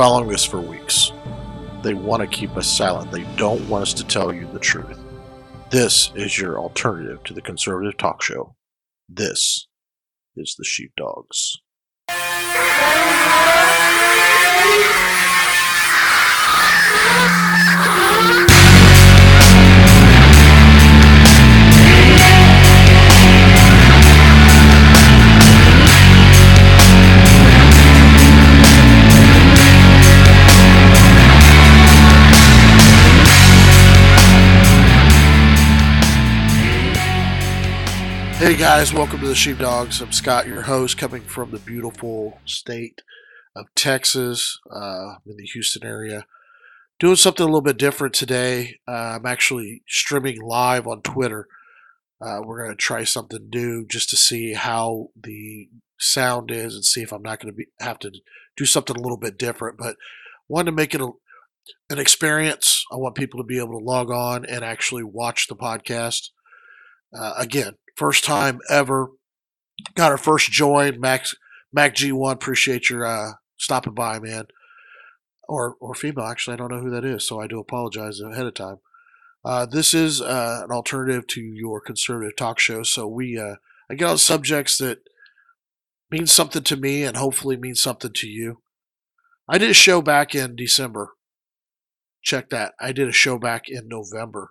Following us for weeks. They want to keep us silent. They don't want us to tell you the truth. This is your alternative to the conservative talk show. This is the Sheepdogs. Hey guys, welcome to the Sheepdogs. I'm Scott, your host, coming from the beautiful state of Texas. Uh, in the Houston area. Doing something a little bit different today. Uh, I'm actually streaming live on Twitter. Uh, we're going to try something new just to see how the sound is and see if I'm not going to have to do something a little bit different. But wanted to make it a, an experience. I want people to be able to log on and actually watch the podcast. Uh, again, first time ever. Got our first join, Max Mac G1. Appreciate your uh, stopping by, man. Or or female, actually, I don't know who that is, so I do apologize ahead of time. Uh, this is uh, an alternative to your conservative talk show, so we uh, I get on subjects that mean something to me and hopefully mean something to you. I did a show back in December. Check that. I did a show back in November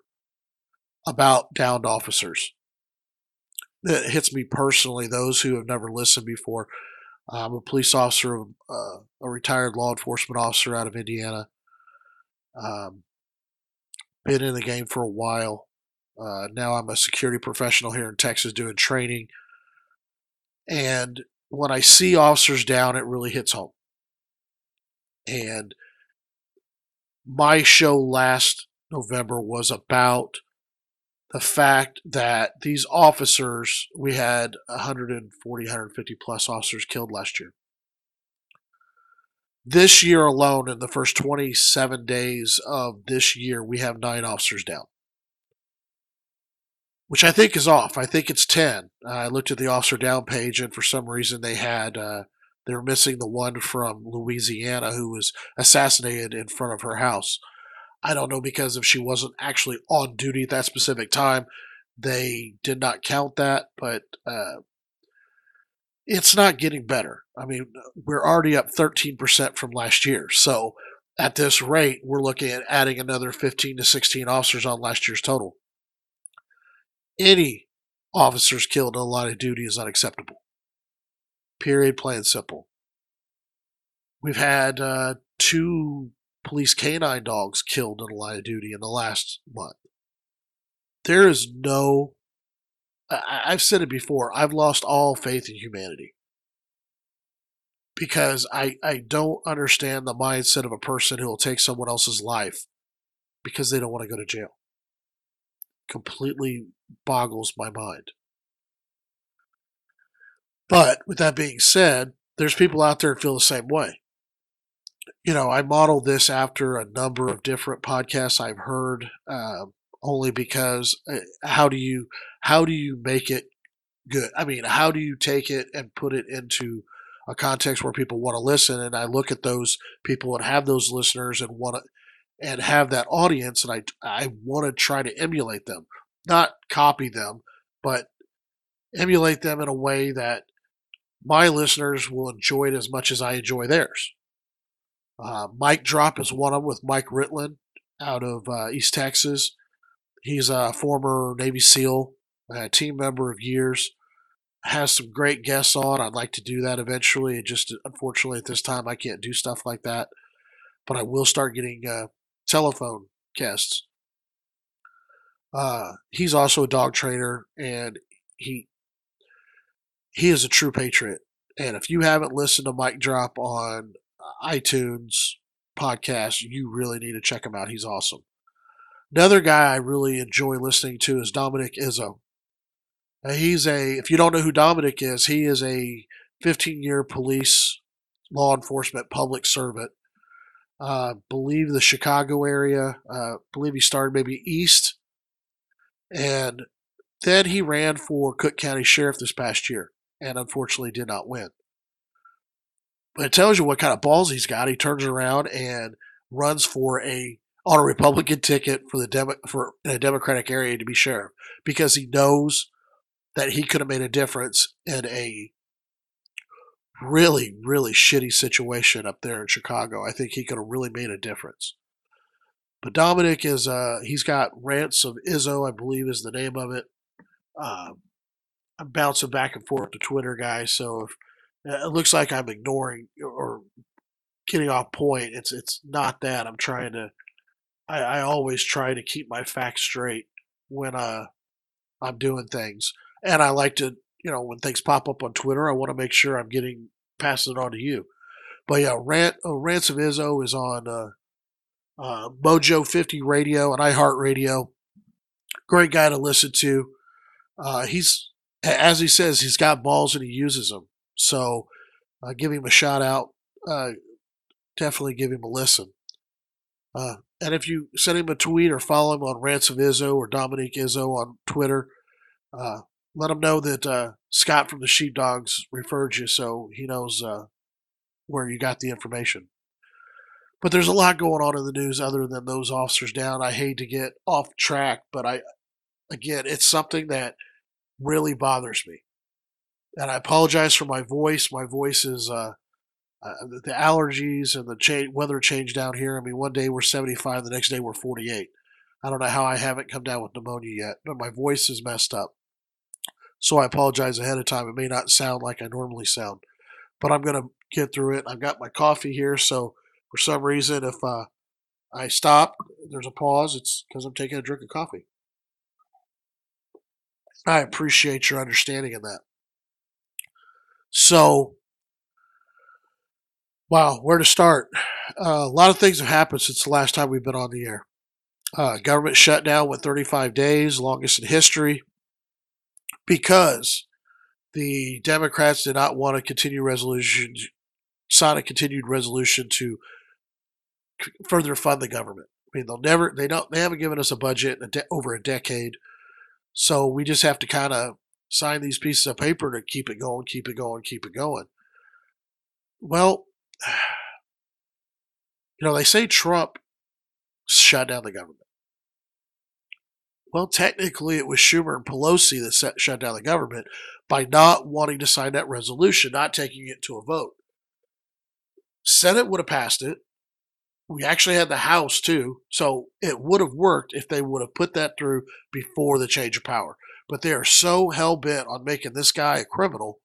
about downed officers that hits me personally. Those who have never listened before. I'm a police officer, uh, a retired law enforcement officer out of Indiana. Um, been in the game for a while. Uh, now I'm a security professional here in Texas doing training. And when I see officers down, it really hits home. And my show last November was about the fact that these officers, we had 140, 150 plus officers killed last year. This year alone, in the first 27 days of this year, we have nine officers down, which I think is off. I think it's 10. I looked at the officer down page, and for some reason, they had. Uh, they were missing the one from Louisiana who was assassinated in front of her house. I don't know because if she wasn't actually on duty at that specific time, they did not count that. But uh, it's not getting better. I mean, we're already up 13% from last year. So at this rate, we're looking at adding another 15 to 16 officers on last year's total. Any officers killed in a line of duty is unacceptable. Period, plain and simple. We've had uh, two police canine dogs killed in a line of duty in the last month. There is no. I, I've said it before. I've lost all faith in humanity because I, I don't understand the mindset of a person who will take someone else's life because they don't want to go to jail. Completely boggles my mind. But with that being said, there's people out there that feel the same way you know, I modeled this after a number of different podcasts I've heard, uh, only because uh, how do you how do you make it good? I mean, how do you take it and put it into a context where people want to listen? And I look at those people and have those listeners and want to and have that audience, and I I want to try to emulate them, not copy them, but emulate them in a way that my listeners will enjoy it as much as I enjoy theirs. Uh, Mike Drop is one of them with Mike Ritland out of uh, East Texas. He's a former Navy SEAL, team member of years. Has some great guests on. I'd like to do that eventually. It just unfortunately at this time I can't do stuff like that, but I will start getting uh, telephone guests. Uh, he's also a dog trainer, and he he is a true patriot. And if you haven't listened to Mike Drop on iTunes podcast, you really need to check him out. He's awesome. Another guy I really enjoy listening to is Dominic Izzo. He's a, if you don't know who Dominic is, he is a 15 year police law enforcement public servant. Uh, believe the Chicago area. Uh, believe he started maybe east, and then he ran for Cook County Sheriff this past year, and unfortunately did not win. But it tells you what kind of balls he's got. He turns around and runs for a on a Republican ticket for the Demo, for in a Democratic area to be sheriff because he knows that he could have made a difference in a really really shitty situation up there in Chicago. I think he could have really made a difference. But Dominic is uh he's got rants of Izzo, I believe is the name of it. Uh, I'm bouncing back and forth to Twitter, guys. So if it looks like I'm ignoring or getting off point, it's it's not that. I'm trying to. I, I always try to keep my facts straight when uh I'm doing things, and I like to you know when things pop up on Twitter, I want to make sure I'm getting passing it on to you. But yeah, rant uh, of Izzo is on uh, uh, Mojo 50 Radio and iHeartRadio. Great guy to listen to. Uh, he's, as he says, he's got balls and he uses them. So uh, give him a shout out. Uh, definitely give him a listen. Uh, and if you send him a tweet or follow him on Rants of Izzo or Dominic Izzo on Twitter, uh, let him know that Scott from the Sheepdogs referred you so he knows where you got the information. But there's a lot going on in the news other than those officers down. I hate to get off track, but I, again, it's something that really bothers me. And I apologize for my voice. My voice is uh, uh, the allergies and the cha- weather change down here. I mean, one day we're 75, the next day we're 48. I don't know how I haven't come down with pneumonia yet, but my voice is messed up. So I apologize ahead of time. It may not sound like I normally sound, but I'm going to get through it. I've got my coffee here, so for some reason, if uh, I stop, there's a pause, it's because I'm taking a drink of coffee. I appreciate your understanding of that. So, wow, where to start? Uh, a lot of things have happened since the last time we've been on the air. Uh, government shutdown with 35 days, longest in history, because the Democrats did not want to continue resolution, sign a continued resolution to further fund the government. I mean, they'll never, they don't, they haven't given us a budget a de- over a decade. So we just have to kind of sign these pieces of paper to keep it going, keep it going, keep it going. Well, you know, they say Trump shut down the government. Well, technically, it was Schumer and Pelosi that set, shut down the government by not wanting to sign that resolution, not taking it to a vote. Senate would have passed it we actually had the House too, so it would have worked if they would have put that through before the change of power. But they are so hell bent on making this guy a criminal,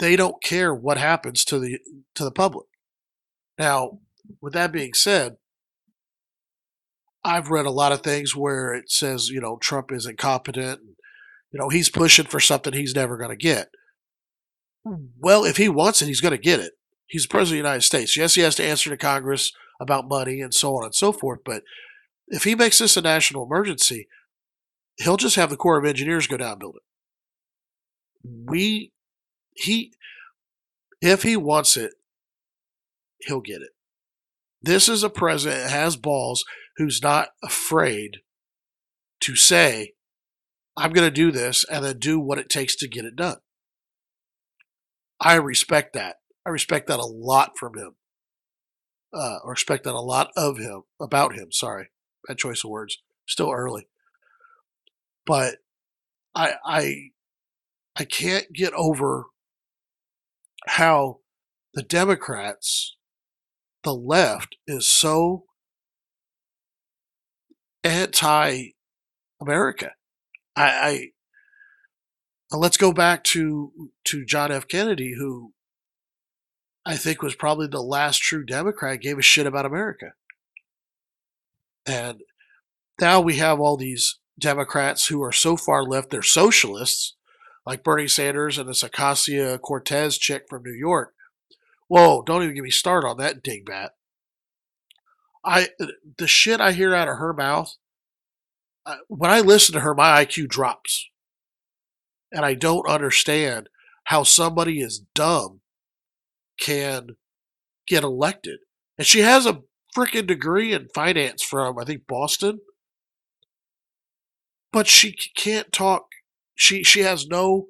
they don't care what happens to the to the public. Now, with that being said, I've read a lot of things where it says, you know, Trump is incompetent and you know, he's pushing for something he's never going to get. Well, if he wants it, he's going to get it. He's the president of the United States. Yes, he has to answer to Congress about money and so on and so forth. But if he makes this a national emergency, he'll just have the Corps of Engineers go down and build it. We, he, if he wants it, he'll get it. This is a president that has balls who's not afraid to say, I'm going to do this and then do what it takes to get it done. I respect that. I respect that a lot from him uh, or that a lot of him, about him. Sorry, bad choice of words. Still early, but I I I can't get over how the Democrats, the left, is so anti-America. I, I let's go back to to John F. Kennedy, who I think was probably the last true Democrat gave a shit about America. And now we have all these Democrats who are so far left, they're socialists, like Bernie Sanders and this Ocasio Cortez chick from New York. Whoa, don't even get me started on that dingbat. I the shit I hear out of her mouth, when I listen to her, my IQ drops, and I don't understand how somebody as dumb can get elected. And she has a freaking degree in finance from, I think, Boston. But she can't talk. She she has no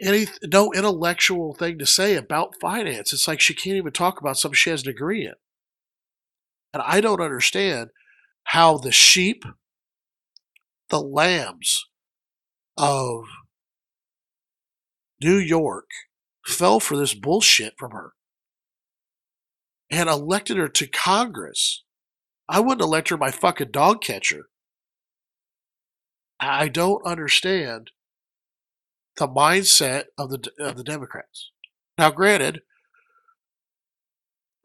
any no intellectual thing to say about finance. It's like she can't even talk about something she has a degree in. And I don't understand how the sheep, the lambs of New York fell for this bullshit from her and elected her to Congress. I wouldn't elect her my fucking dog catcher. I don't understand the mindset of the of the Democrats. Now, granted,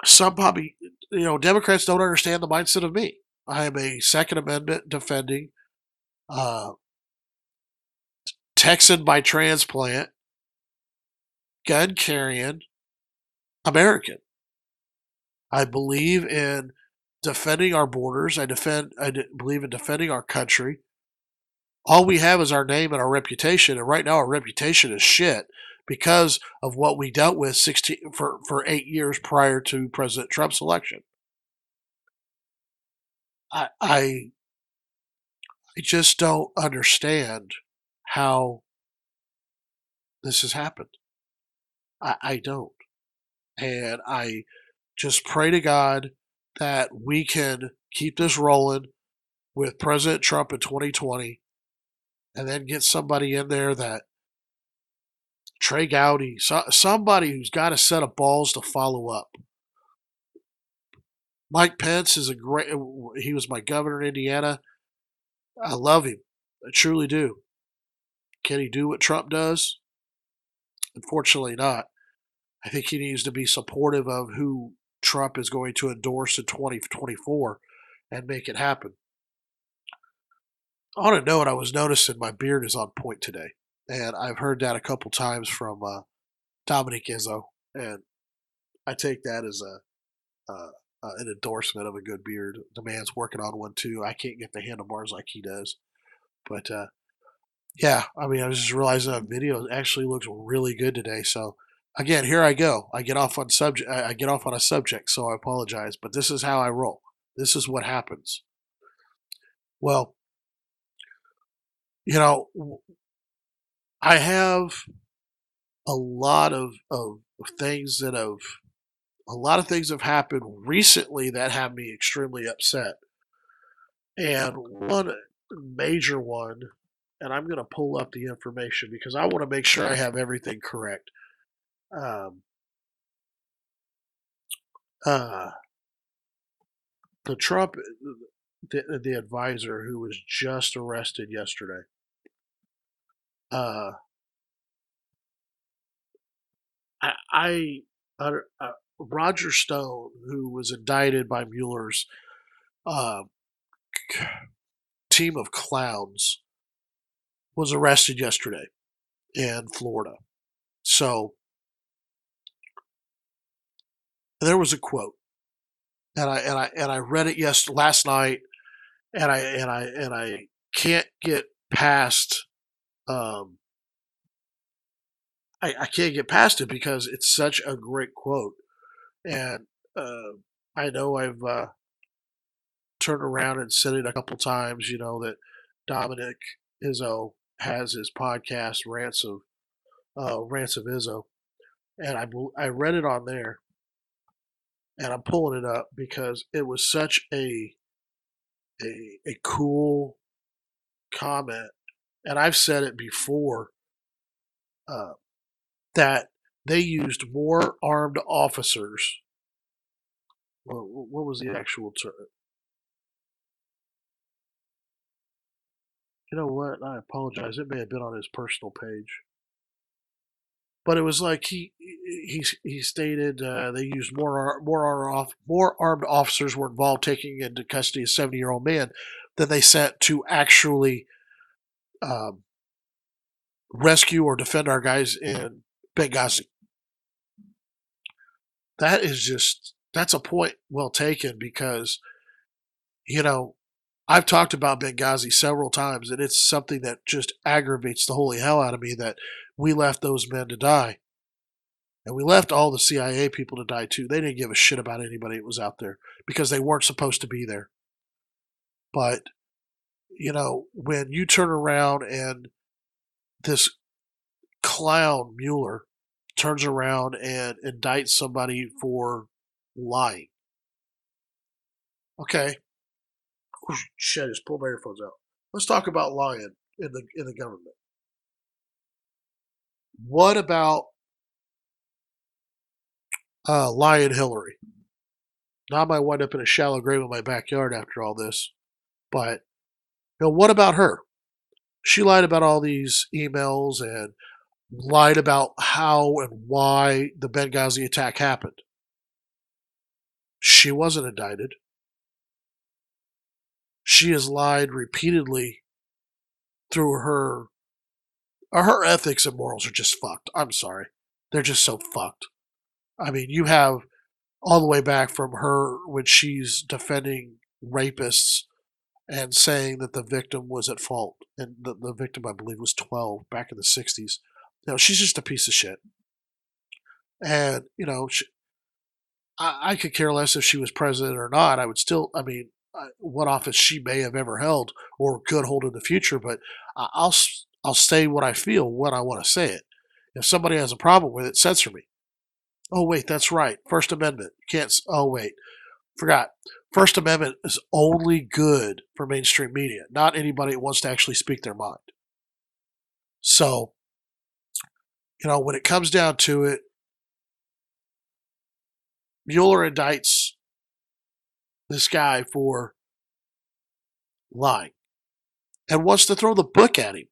some probably you know Democrats don't understand the mindset of me. I am a Second Amendment defending, uh, Texan by transplant, gun carrying American. I believe in defending our borders. I defend. I believe in defending our country all we have is our name and our reputation, and right now our reputation is shit because of what we dealt with 16 for, for eight years prior to President Trump's election. I, I I just don't understand how this has happened. I, I don't. And I just pray to God that we can keep this rolling with President Trump in 2020 and then get somebody in there that Trey Gowdy, so, somebody who's got a set of balls to follow up. Mike Pence is a great. He was my governor in Indiana. I love him. I truly do. Can he do what Trump does? Unfortunately, not. I think he needs to be supportive of who Trump is going to endorse in 2024 and make it happen on a note, I was noticing my beard is on point today, and I've heard that a couple times from uh, Dominic Izzo, and I take that as a uh, uh, an endorsement of a good beard. The man's working on one too. I can't get the handlebars like he does, but uh, yeah, I mean, I was just realizing that video actually looks really good today. So again, here I go. I get off on subject. I get off on a subject, so I apologize. But this is how I roll. This is what happens. Well, you know, I have a lot of, of things that have a lot of things have happened recently that have me extremely upset. And one major one, and I'm going to pull up the information because I want to make sure I have everything correct. Um, uh, the Trump, the, the advisor who was just arrested yesterday, uh, I, I uh, uh, Roger Stone, who was indicted by Mueller's uh, team of clowns, was arrested yesterday in Florida. So there was a quote, and I and I and I read it yes last night, and I and I and I can't get past um, I, I can't get past it because it's such a great quote. And uh, I know I've uh, turned around and said it a couple times, you know, that Dominic Izzo has his podcast, Rants of, uh, Rants of Izzo. And I, I read it on there and I'm pulling it up because it was such a, a, a cool comment and I've said it before, uh, that they used more armed officers. Well, what was the actual term? You know what? I apologize. It may have been on his personal page, but it was like he he he stated uh, they used more more off more armed officers were involved taking into custody a seventy year old man than they sent to actually um, rescue or defend our guys in Benghazi. That is just that's a point well taken because you know I've talked about Benghazi several times and it's something that just aggravates the holy hell out of me that we left those men to die. And we left all the CIA people to die too. They didn't give a shit about anybody that was out there because they weren't supposed to be there. But you know, when you turn around and this clown Mueller turns around and indicts somebody for lying. Okay. Shit, just pull my earphones out. Let's talk about lying in the in the government. What about uh, lying Hillary? Now I might wind up in a shallow grave in my backyard after all this, but you know, what about her? She lied about all these emails and lied about how and why the Benghazi attack happened. She wasn't indicted. She has lied repeatedly through her uh, her ethics and morals are just fucked. I'm sorry. They're just so fucked. I mean, you have all the way back from her when she's defending rapists and saying that the victim was at fault. And the, the victim, I believe, was 12 back in the 60s. You know, she's just a piece of shit. And, you know, she, I, I could care less if she was president or not. I would still, I mean, what office she may have ever held or could hold in the future, but I'll I'll say what I feel when I want to say it. If somebody has a problem with it, censor me. Oh wait, that's right. First Amendment. Can't. Oh wait, forgot. First Amendment is only good for mainstream media, not anybody that wants to actually speak their mind. So, you know, when it comes down to it, Mueller indicts this guy for lying and wants to throw the book at him.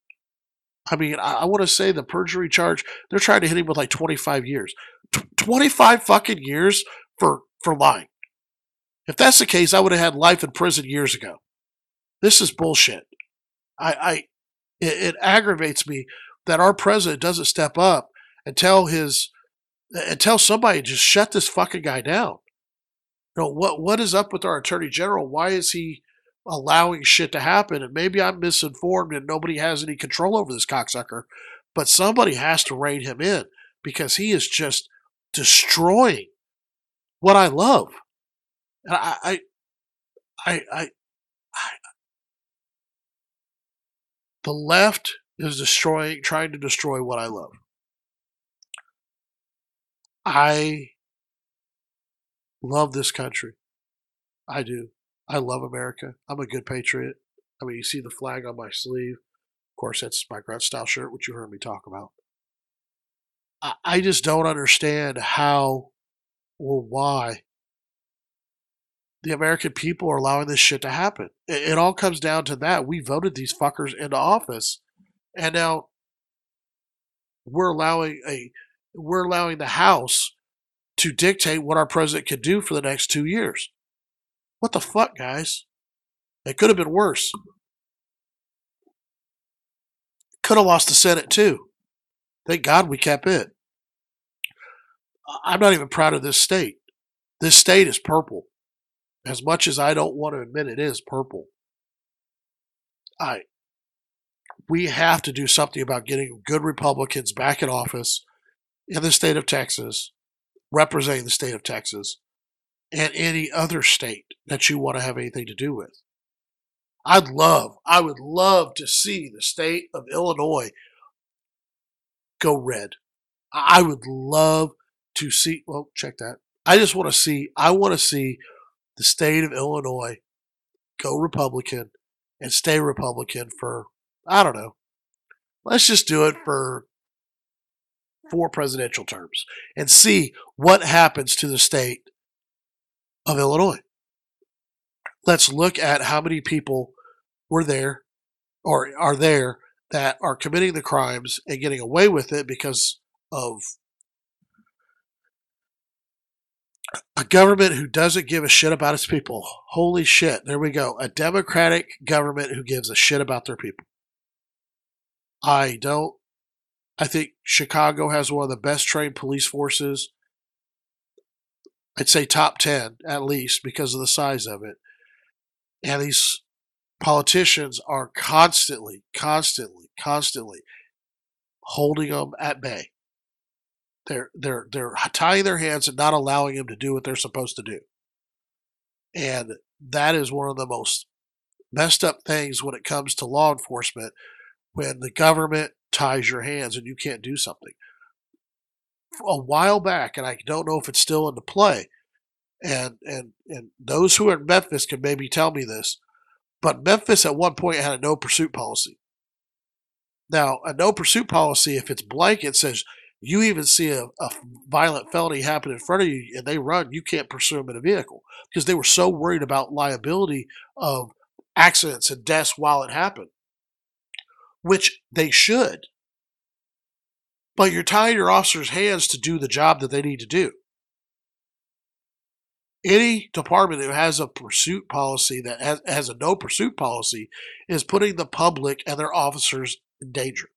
I mean, I, I want to say the perjury charge, they're trying to hit him with like 25 years. T- 25 fucking years for, for lying. If that's the case, I would have had life in prison years ago. This is bullshit. I, I it, it aggravates me that our president doesn't step up and tell his and tell somebody just shut this fucking guy down. You know what what is up with our attorney general? Why is he allowing shit to happen? And maybe I'm misinformed and nobody has any control over this cocksucker, but somebody has to rein him in because he is just destroying what I love. And I, I, I, I, I the left is destroying, trying to destroy what I love. I love this country. I do. I love America. I'm a good patriot. I mean, you see the flag on my sleeve. Of course, that's my grunt style shirt, which you heard me talk about. I, I just don't understand how or why the American people are allowing this shit to happen. It, it all comes down to that. We voted these fuckers into office, and now we're allowing a we're allowing the House to dictate what our president could do for the next two years. What the fuck, guys? It could have been worse. Could have lost the Senate too. Thank God we kept it. I'm not even proud of this state. This state is purple. As much as I don't want to admit it is purple. I we have to do something about getting good Republicans back in office in the state of Texas, representing the state of Texas, and any other state that you want to have anything to do with. I'd love, I would love to see the state of Illinois go red. I would love to see, well, check that. I just want to see, I want to see the state of Illinois go Republican and stay Republican for, I don't know, let's just do it for four presidential terms and see what happens to the state of Illinois. Let's look at how many people were there or are there that are committing the crimes and getting away with it because of a government who doesn't give a shit about its people. Holy shit. There we go. A democratic government who gives a shit about their people. I don't I think Chicago has one of the best trained police forces. I'd say top 10 at least because of the size of it. And these politicians are constantly, constantly, constantly holding them at bay. They're they're they're tying their hands and not allowing them to do what they're supposed to do. And that is one of the most messed up things when it comes to law enforcement when the government ties your hands and you can't do something. A while back, and I don't know if it's still into play, and and and those who are in Memphis can maybe tell me this, but Memphis at one point had a no pursuit policy. Now, a no pursuit policy, if it's blanket, says you even see a, a, violent felony happen in front of you and they run, you can't pursue them in a vehicle because they were so worried about liability of accidents and deaths while it happened, which they should. But you're tying your officers' hands to do the job that they need to do. Any department who has a pursuit policy that has, has a no pursuit policy is putting the public and their officers in danger.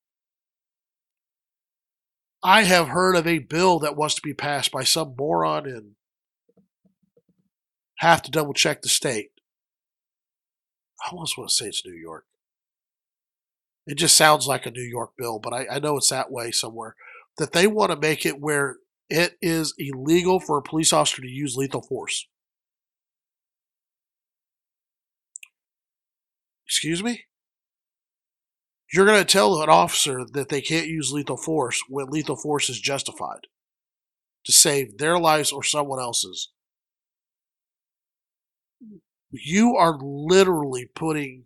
I have heard of a bill that wants to be passed by some moron and have to double check the state. I almost want to say it's New York. It just sounds like a New York bill, but I, I know it's that way somewhere. That they want to make it where it is illegal for a police officer to use lethal force. Excuse me? You're going to tell an officer that they can't use lethal force when lethal force is justified to save their lives or someone else's. You are literally putting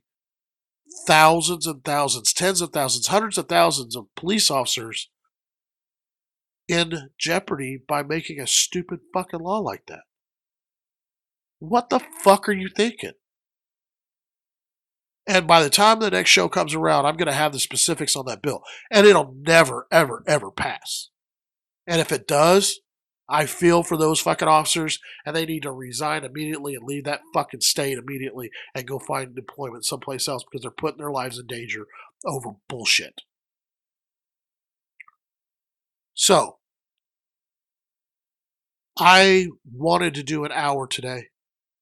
thousands and thousands, tens of thousands, hundreds of thousands of police officers in jeopardy by making a stupid fucking law like that. What the fuck are you thinking? And by the time the next show comes around, I'm going to have the specifics on that bill. And it'll never, ever, ever pass. And if it does, I feel for those fucking officers and they need to resign immediately and leave that fucking state immediately and go find employment someplace else because they're putting their lives in danger over bullshit. So, I wanted to do an hour today,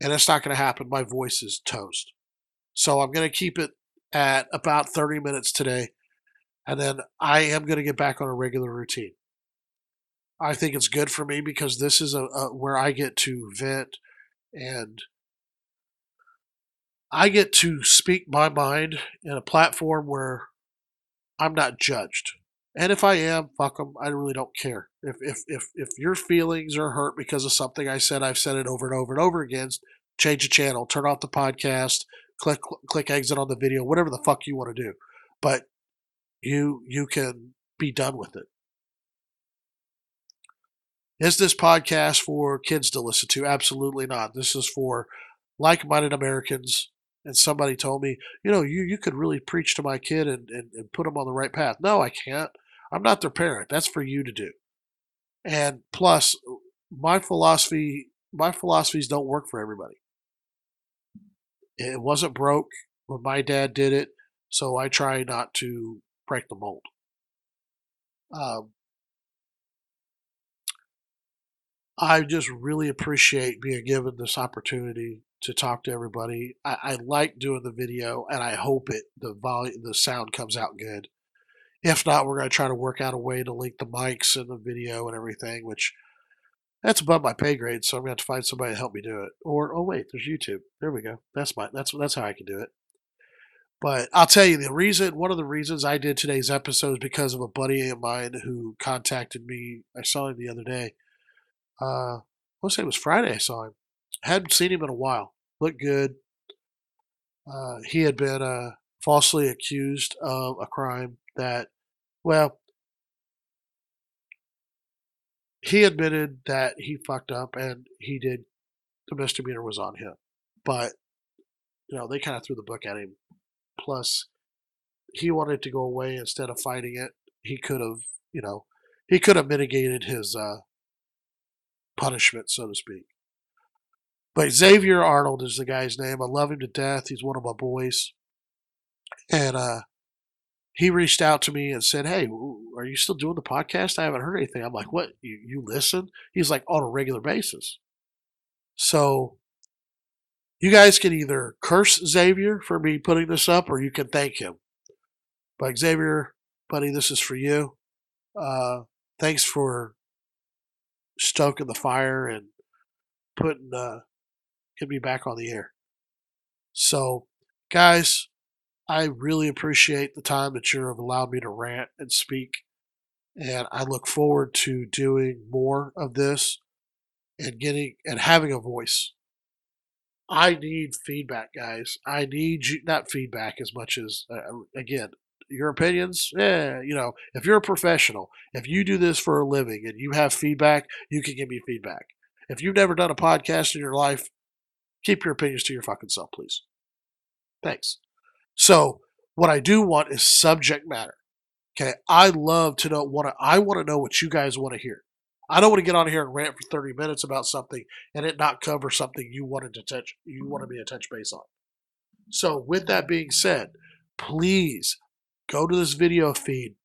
and it's not going to happen. My voice is toast. So I'm going to keep it at about 30 minutes today. And then I am going to get back on a regular routine. I think it's good for me because this is a, a where I get to vent and I get to speak my mind in a platform where I'm not judged. And if I am, fuck them. I really don't care. If, if if if your feelings are hurt because of something I said, I've said it over and over and over again. Change the channel, turn off the podcast, click click exit on the video, whatever the fuck you want to do. But you you can be done with it. Is this podcast for kids to listen to? Absolutely not. This is for like-minded Americans. And somebody told me, you know, you, you could really preach to my kid and, and, and put them on the right path. No, I can't. I'm not their parent. That's for you to do. And plus, my philosophy, my philosophies don't work for everybody. It wasn't broke when my dad did it, so I try not to break the mold. Um, I just really appreciate being given this opportunity to talk to everybody. I, I, like doing the video, and I hope it the volume, the sound comes out good. If not, we're going to try to work out a way to link the mics and the video and everything, which that's above my pay grade, so I'm gonna have to find somebody to help me do it. Or oh wait, there's YouTube. There we go. That's my that's that's how I can do it. But I'll tell you the reason. One of the reasons I did today's episode is because of a buddy of mine who contacted me. I saw him the other day. Uh, let's say it was Friday. I saw him. hadn't seen him in a while. Looked good. Uh, he had been uh, falsely accused of a crime that, well, he admitted that he fucked up and he did the misdemeanor was on him. But you know, they kind of threw the book at him. Plus, he wanted to go away instead of fighting it. He could have, you know, he could have mitigated his uh, punishment, so to speak. But Xavier Arnold is the guy's name. I love him to death. He's one of my boys. And uh, he reached out to me and said, "Hey, are you still doing the podcast? I haven't heard anything." I'm like, "What? You, you listen?" He's like, "On a regular basis." So you guys can either curse Xavier for me putting this up, or you can thank him. But Xavier, buddy, this is for you. Uh, thanks for stoking the fire and putting uh, getting me back on the air. So, guys, I really appreciate the time that you have allowed me to rant and speak. And I look forward to doing more of this and getting and having a voice. I need feedback, guys. I need you, not feedback as much as, uh, again, your opinions. Yeah, you know, if you're a professional, if you do this for a living and you have feedback, you can give me feedback. If you've never done a podcast in your life, keep your opinions to your fucking self, please. Thanks. So, what I do want is subject matter. Okay, I love to know what I, I want to know what you guys want to hear. I don't want to get on here and rant for 30 minutes about something and it not cover something you wanted to touch you wanted me to touch base on. So with that being said, please go to this video feed.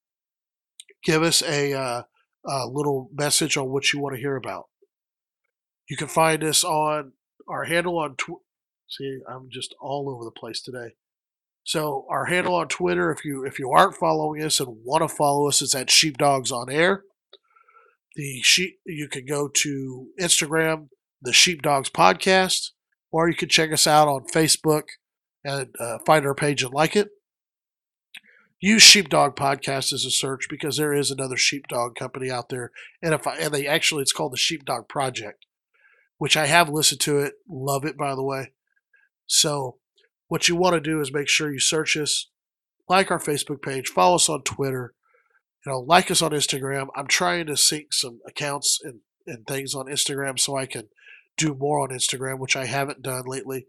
Give us a, uh, a little message on what you want to hear about. You can find us on our handle on Twitter. See, I'm just all over the place today. So our handle on Twitter, if you if you aren't following us and want to follow us, is at Sheepdogs on Air. The sheep you can go to Instagram, the Sheepdogs Podcast, or you can check us out on Facebook and uh, find our page and like it. Use Sheepdog Podcast as a search because there is another sheepdog company out there, and if I, and they actually it's called the Sheepdog Project, which I have listened to it, love it by the way. So what you want to do is make sure you search us, like our Facebook page, follow us on Twitter, you know, like us on Instagram. I'm trying to sync some accounts and, and things on Instagram so I can do more on Instagram, which I haven't done lately.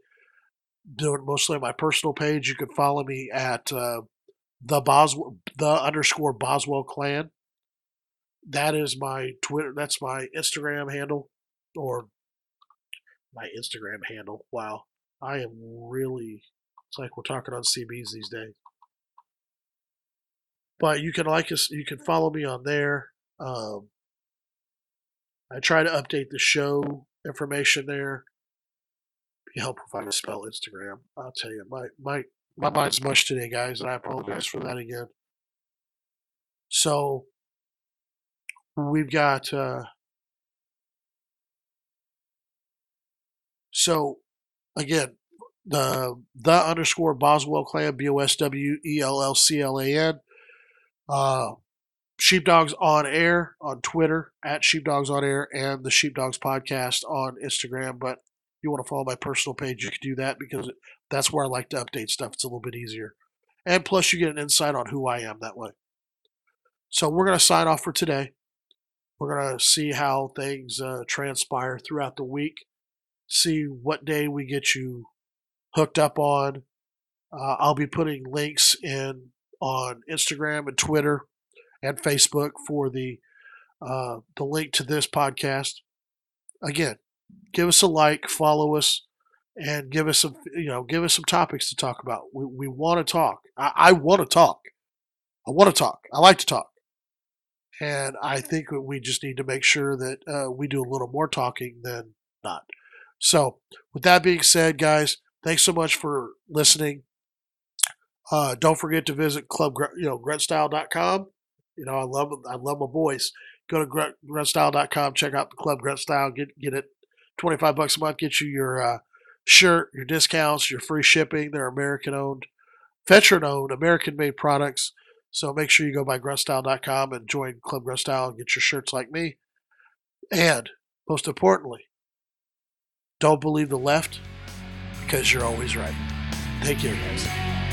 Doing mostly on my personal page. You can follow me at uh, the Boswell, the underscore Boswell clan. That is my Twitter. That's my Instagram handle, or my Instagram handle. Wow, I am really, it's like we're talking on CBs these days. But you can like us, you can follow me on there. Um, I try to update the show information there. Be helpful if I can spell Instagram. I'll tell you, my my my mind's mush today, guys, and I apologize for that again. So we've got uh, so again, the the underscore Boswell clan, B O S W E L L C L A N. Uh, Sheepdogs on air on Twitter at Sheepdogs on air and the Sheepdogs podcast on Instagram. But you want to follow my personal page, you can do that because that's where I like to update stuff. It's a little bit easier. And plus, you get an insight on who I am that way. So we're going to sign off for today. We're going to see how things uh, transpire throughout the week see what day we get you hooked up on. Uh, I'll be putting links in on Instagram and Twitter and Facebook for the uh, the link to this podcast. Again, give us a like, follow us, and give us some you know give us some topics to talk about. We we want to talk. I, I want to talk. I want to talk. I like to talk. And I think we just need to make sure that uh, we do a little more talking than not. So, with that being said, guys, thanks so much for listening. Uh, don't forget to visit club, you know, gruntstyle.com. You know, I love, I love my voice. Go to grunt, gruntstyle.com, check out the club grunt style, get, get it 25 bucks a month, get you your uh, shirt, your discounts, your free shipping. They're American owned, veteran owned, American made products. So make sure you go by gruntstyle.com and join Club Grunt Style and get your shirts like me. And most importantly, don't believe the left because you're always right. Take care, guys.